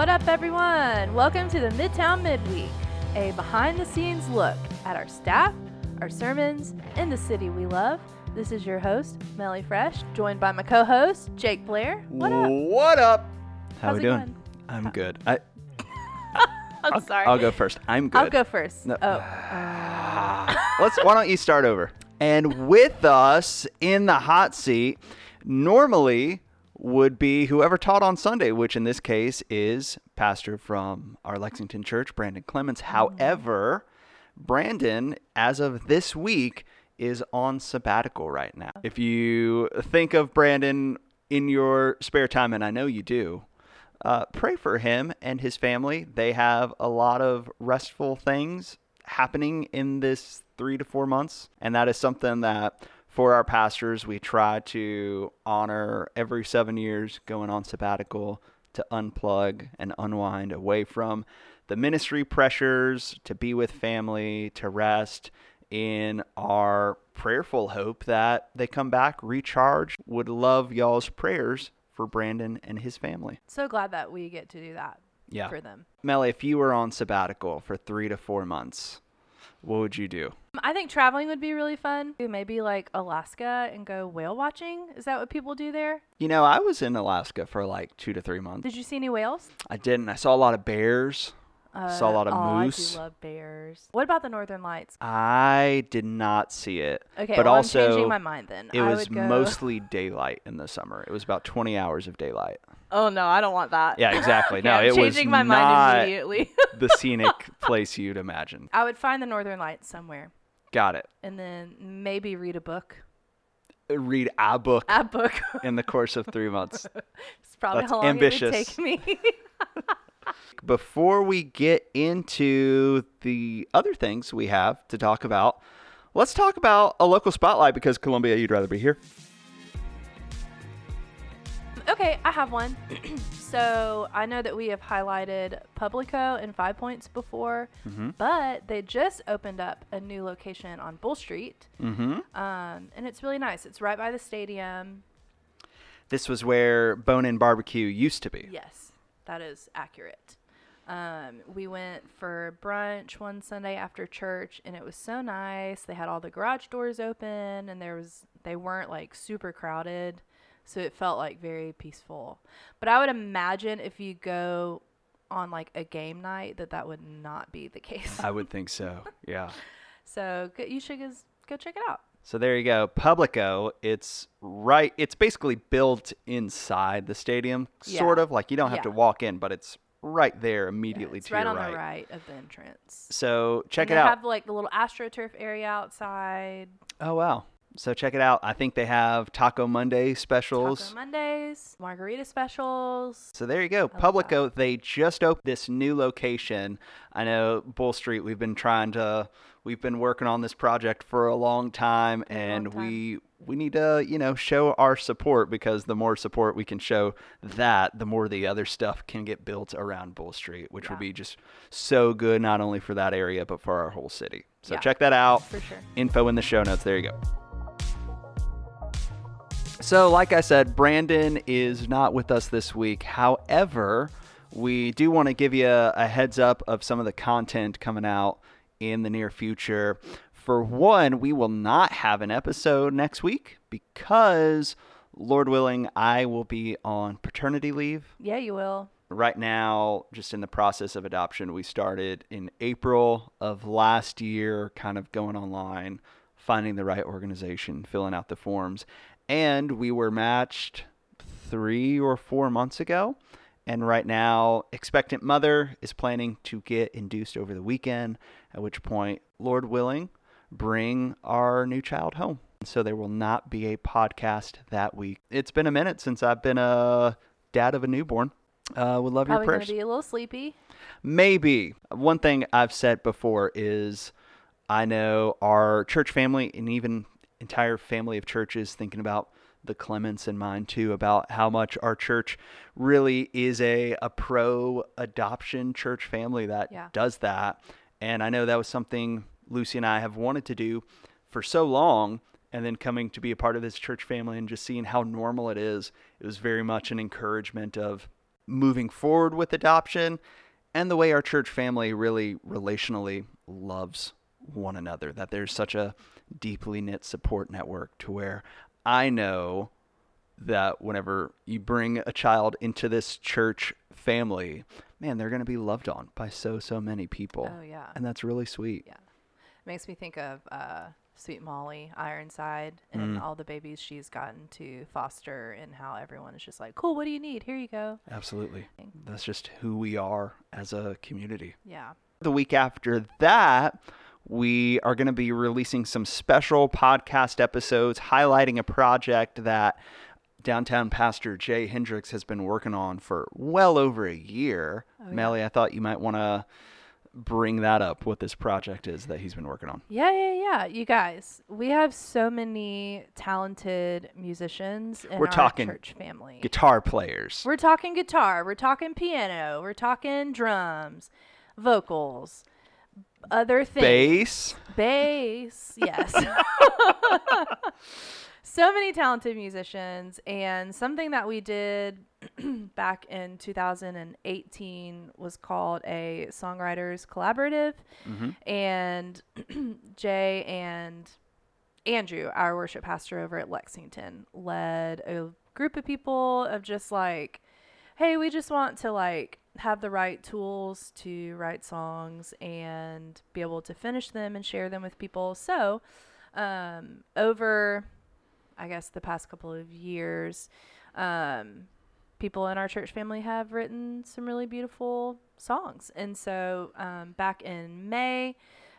What up, everyone? Welcome to the Midtown Midweek, a behind the scenes look at our staff, our sermons, and the city we love. This is your host, Melly Fresh, joined by my co host, Jake Blair. What up? What up? How How's we it doing? going? I'm good. I, I'm I'll, sorry. I'll go first. I'm good. I'll go first. No. Oh. uh, Let's. Why don't you start over? And with us in the hot seat, normally would be whoever taught on Sunday, which in this case is pastor from our Lexington church, Brandon Clements. However, Brandon, as of this week, is on sabbatical right now. If you think of Brandon in your spare time, and I know you do, uh, pray for him and his family. They have a lot of restful things happening in this three to four months. And that is something that for our pastors, we try to honor every seven years going on sabbatical to unplug and unwind away from the ministry pressures, to be with family, to rest in our prayerful hope that they come back recharged. Would love y'all's prayers for Brandon and his family. so glad that we get to do that Yeah. for them. Mel, if you were on sabbatical for three to four months, what would you do? Um, I think traveling would be really fun. Maybe like Alaska and go whale watching. Is that what people do there? You know, I was in Alaska for like two to three months. Did you see any whales? I didn't. I saw a lot of bears. Saw a uh, lot of oh, moose. I do love bears. What about the Northern Lights? I did not see it. Okay, but well, also I'm changing my mind then. it I was would go... mostly daylight in the summer. It was about 20 hours of daylight. Oh no, I don't want that. Yeah, exactly. Okay, No, I'm it was changing my not mind immediately. the scenic place you'd imagine. I would find the Northern Lights somewhere, Got it. and then maybe read a book. Uh, read a book A book. in the course of three months. it's probably That's how long it ambitious. would take me. Before we get into the other things we have to talk about, let's talk about a local spotlight because Columbia, you'd rather be here. Okay, I have one. so I know that we have highlighted Publico and Five Points before, Mm-hmm. but they just opened up a new location on Bull Street, Mm-hmm. um, and it's really nice. It's right by the stadium. This was where Bone In Barbecue used to be. Yes, that is accurate. Um, we went for brunch one Sunday after church, and it was so nice. They had all the garage doors open, and there was they weren't like super crowded, so it felt like very peaceful. But I would imagine if you go on like a game night, that that would not be the case. I would think so. Yeah. so you should go, go check it out. So there you go. Publico, it's right it's basically built inside the stadium, sort of. Like you don't have to walk in, but it's right there Yeah, immediately it's to right your on right. the right of the entrance. So check and it they out. have like the little astroturf area outside. oh wow. So check it out. I think they have Taco Monday specials. Taco Mondays, margarita specials. So there you go. that. Publico, they just opened this new location. I know Bull Street, we've been trying to we've been working on this project for a long time A long and time. we we need to, you know, show our support because the more support we can show that, the more the other stuff can get built around Bull Street, which Yeah. would be just so good not only for that area but for our whole city. So Yeah. check that out. For sure. Info in the show notes. There you go. So, like I said, Brandon is not with us this week. However, we do want to give you a, a heads up of some of the content coming out in the near future. For one, we will not have an episode next week because, Lord willing, I will be on paternity leave Yeah, you will. right now just in the process of adoption we started in april of last year kind of going online finding the right organization filling out the forms and we were matched three or four months ago and right now expectant mother is planning to get induced over the weekend at which point lord willing bring our new child home so there will not be a podcast that week it's been a minute since i've been a dad of a newborn uh, would love Probably your prayers. to be a little sleepy. Maybe. One thing I've said before is I know our church family and even entire family of churches thinking about the Clements in mind too about how much our church really is a, a pro adoption church family that Yeah. does that. And I know that was something Lucy and I have wanted to do for so long and then coming to be a part of this church family and just seeing how normal it is, it was very much an encouragement of moving forward with adoption and the way our church family really relationally loves one another. That there's such a deeply knit support network to where I know that whenever you bring a child into this church family, man, they're going to be loved on by so, so many people. Oh, yeah. And that's really sweet. Yeah. Makes me think of uh, Sweet Molly Ironside and Mm. all the babies she's gotten to foster and how everyone is just like, cool, what do you need? Here you go. Absolutely. That's just who we are as a community. Yeah. The week after that, we are going to be releasing some special podcast episodes highlighting a project that downtown pastor Jay Hendricks has been working on for well over a year. Oh, yeah. Melly, I thought you might want to bring that up what this project is that he's been working on. Yeah, yeah, yeah. You guys, we have so many talented musicians in We're our talking church family. Guitar players, We're talking guitar, we're talking piano, we're talking drums, vocals, other things. bass. Bass, yes. so many talented musicians, and something that we did back in 2018 was called a songwriters collaborative, Mhm. and Jay and Andrew, our worship pastor over at Lexington, led a group of people of just like, hey, we just want to like have the right tools to write songs and be able to finish them and share them with people. So, um, over, I guess, the past couple of years, um, people in our church family have written some really beautiful songs. And so, um, back in May,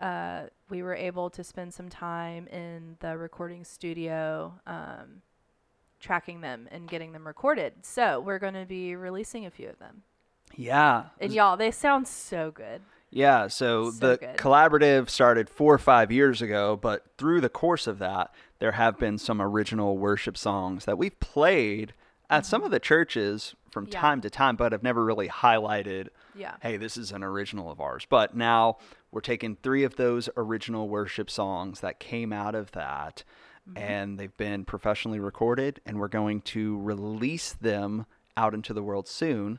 uh, we were able to spend some time in the recording studio, um, tracking them and getting them recorded. So we're going to be releasing a few of them. Yeah. And y'all, they sound so good. Yeah, so, So the good. collaborative started four or five years ago, but through the course of that, there have been some original worship songs that we've played at some of the churches from Mm-hmm. Yeah. time to time, but have never really highlighted, Yeah. hey, this is an original of ours. But now we're taking three of those original worship songs that came out of that, Mm-hmm. and they've been professionally recorded, and we're going to release them out into the world soon.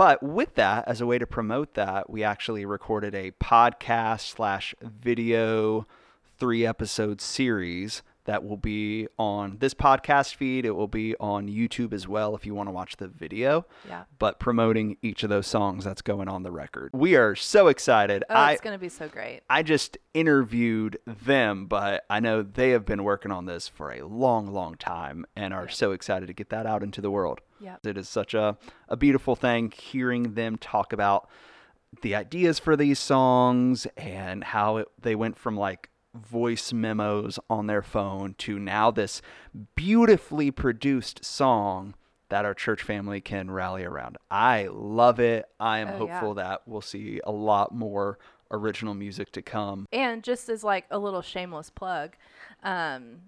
But with that, as a way to promote that, we actually recorded a podcast slash video three episode series that will be on this podcast feed. It will be on YouTube as well if you want to watch the video. Yeah. But promoting each of those songs that's going on the record. We are so excited. Oh, I it's going to be so great. I just interviewed them, but I know they have been working on this for a long, long time and are so excited to get that out into the world. Yeah. It is such a, a beautiful thing hearing them talk about the ideas for these songs and how it, they went from like voice memos on their phone to now this beautifully produced song that our church family can rally around. I love it. I am Oh, yeah. hopeful that we'll see a lot more original music to come. And just as like a little shameless plug, um,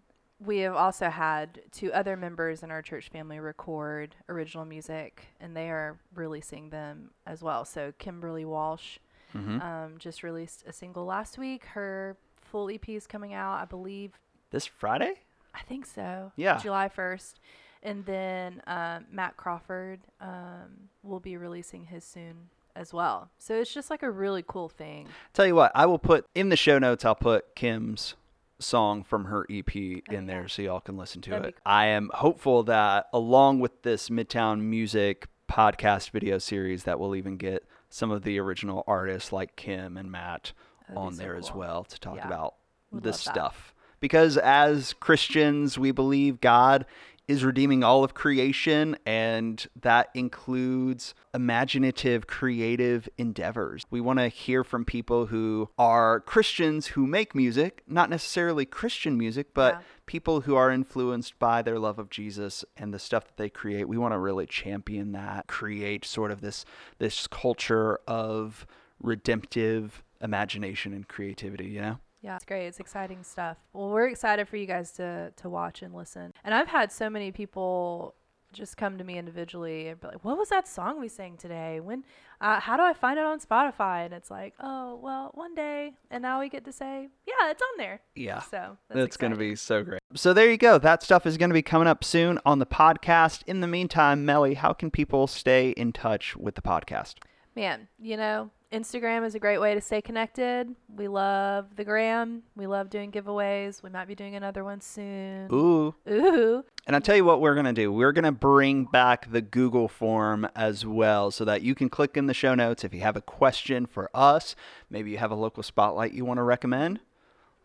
we have also had two other members in our church family record original music, and they are releasing them as well. So Kimberly Walsh Mhm. um, just released a single last week. Her full EP is coming out, I believe. This Friday? I think so. Yeah. July first, and then um, Matt Crawford um, will be releasing his soon as well. So it's just like a really cool thing. Tell you what, I will put in the show notes, I'll put Kim's song from her EP in Oh, there so y'all can listen to That'd it. cool. I am hopeful that along with this Midtown Music podcast video series that we'll even get some of the original artists like Kim and Matt on so there as well to talk Yeah. about Would this stuff. Because as Christians, we believe God is redeeming all of creation, and that includes imaginative, creative endeavors. We want to hear from people who are Christians who make music, not necessarily Christian music, but Yeah. people who are influenced by their love of Jesus and the stuff that they create. We want to really champion that, create sort of this this culture of redemptive imagination and creativity, you know? Yeah, it's great. It's exciting stuff. Well, we're excited for you guys to to watch and listen. And I've had so many people just come to me individually and be like, "What was that song we sang today? When? Uh, how do I find it on Spotify?" And it's like, "Oh, well, one day." And now we get to say, "Yeah, it's on there." Yeah. So that's, That's going to be so great. So there you go. That stuff is going to be coming up soon on the podcast. In the meantime, Melly, how can people stay in touch with the podcast? Man, you know, Instagram is a great way to stay connected. We love the gram. We love doing giveaways. We might be doing another one soon. Ooh. Ooh. And I'll tell you what we're going to do. We're going to bring back the Google form as well so that you can click in the show notes if you have a question for us. Maybe you have a local spotlight you want to recommend.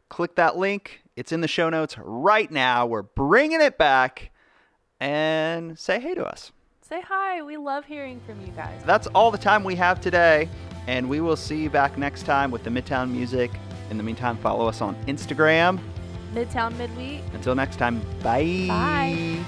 Click that link. It's in the show notes right now. We're bringing it back and say hey to us. Say hi. We love hearing from you guys. That's all the time we have today. And we will see you back next time with the Midtown Music. In the meantime, follow us on Instagram. Midtown Midweek. Until next time, bye. Bye.